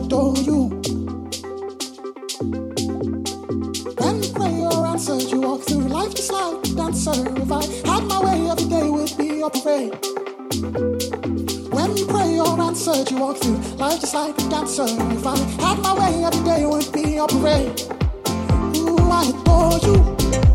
adore you. When pray prayer answer. you walk through life just like a dancer. If I had my way, every day would be a parade. When pray prayer answer. you walk through life just like a dancer. If I had my way, every day would be a parade. Ooh, I adore you.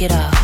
Is it real?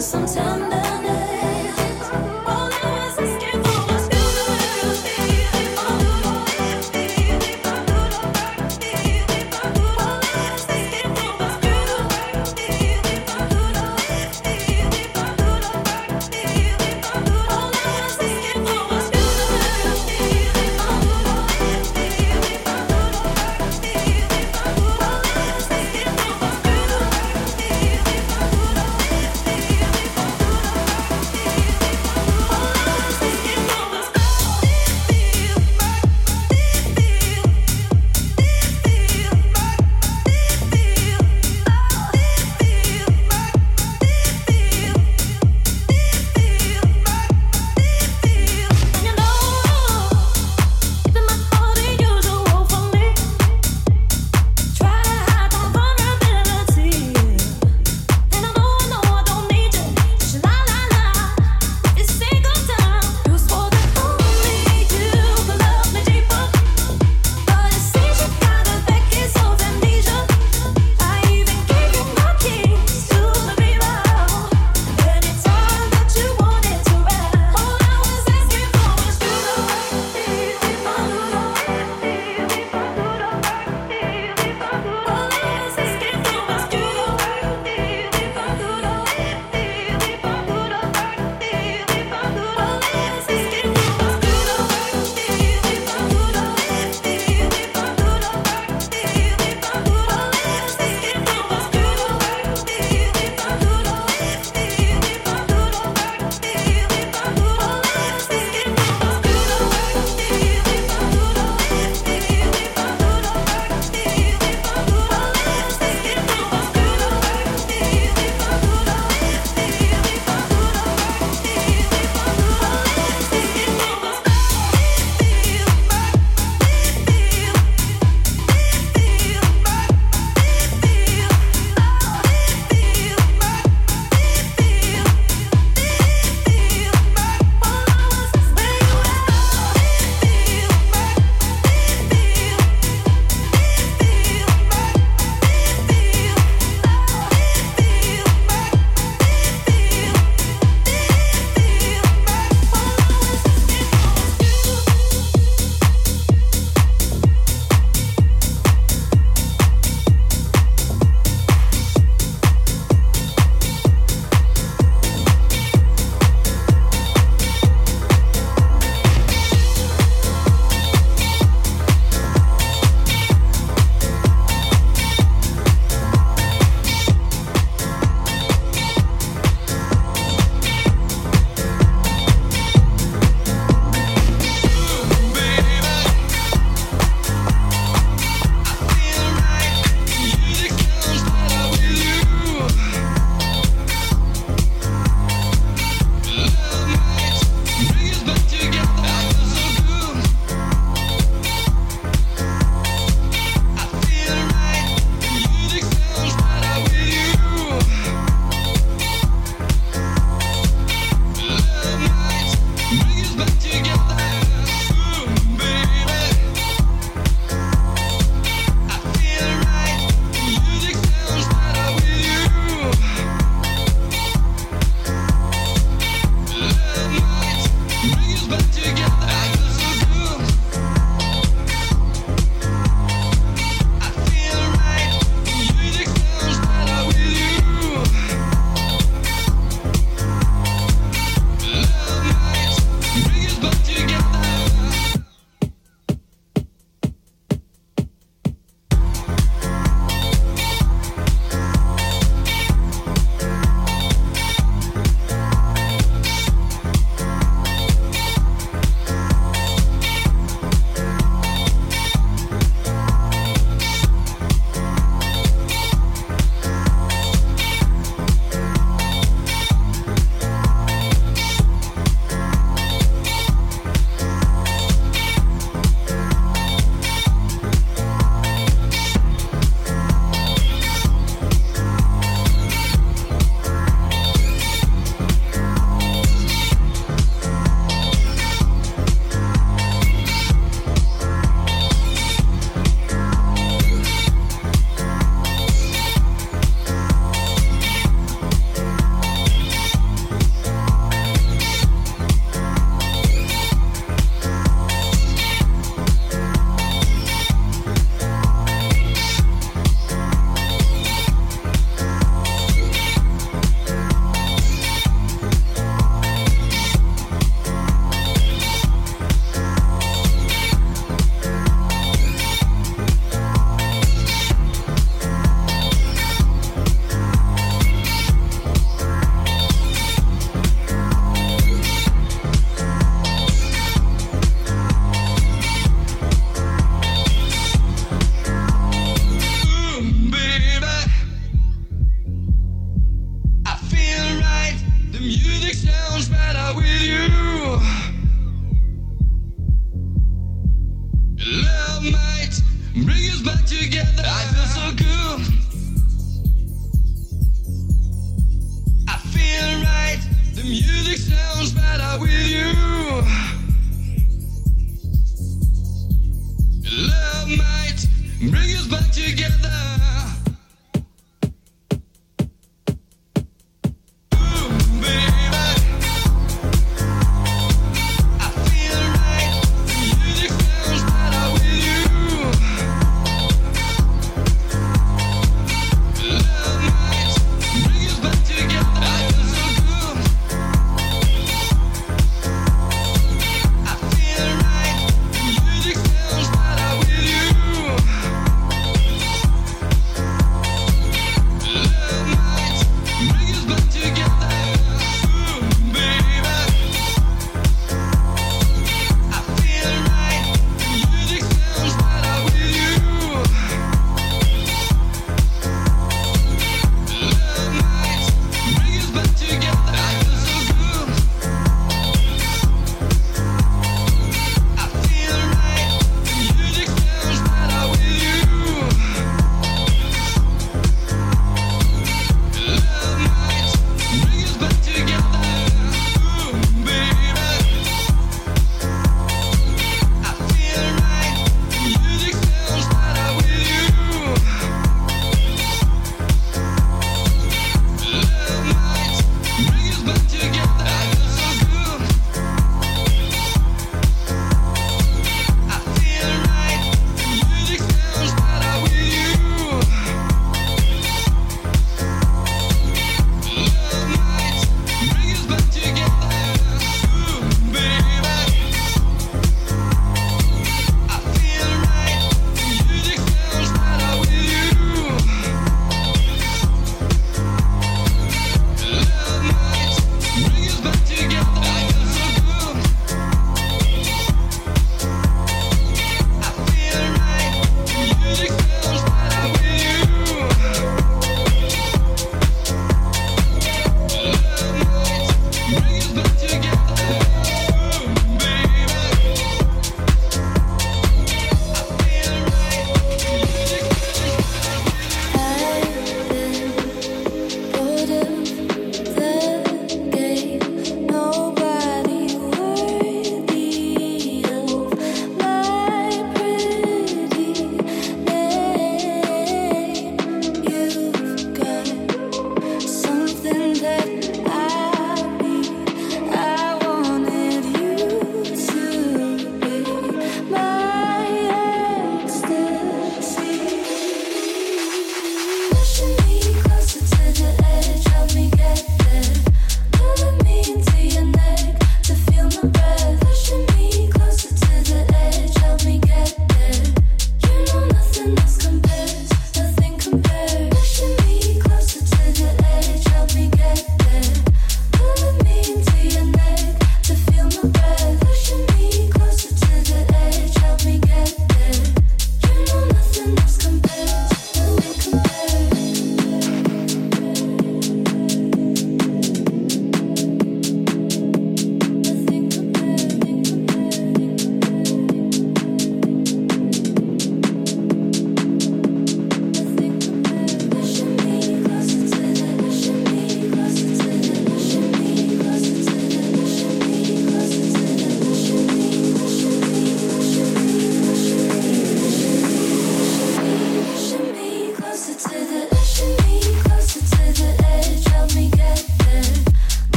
some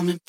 That's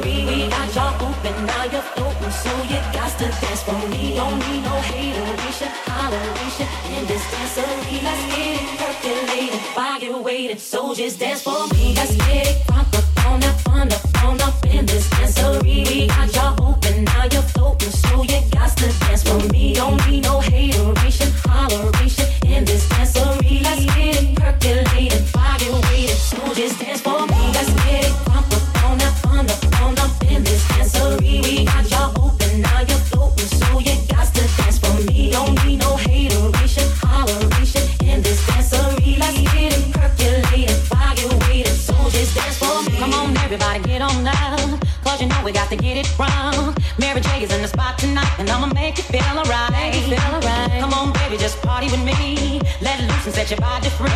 dancery. We got y'all open, now you're floating, so you got to dance for me. Don't need no hateration, holleration in this dancery. Let's get it percolated, while you're so just dance for me. Let's get it crunk up on that fun up on up in this dancery. We got y'all open, set your body free.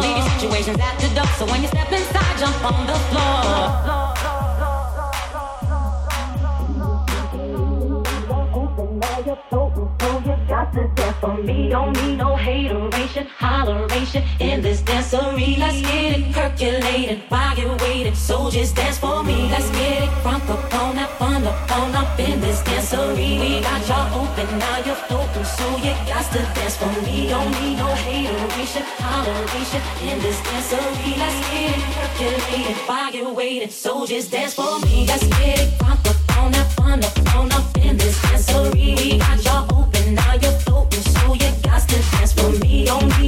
Leave your situations at the door, so when you step inside, jump on the floor. So you got to dance For me, don't need no hateration, holleration in this Let's get it percolating while you're waiting. So just dance for me. Let's get it crunk up on that fun up on up in this dancery. We got y'all open, now you're floating, so you got to dance for me. Don't need no hateration, holleration in this dancery. Let's get it percolating while you're waiting. So just dance for me. Let's get it crunk up on that fun up on up in this dancery. We got y'all open, now you're floating, so you got to dance for me. Don't need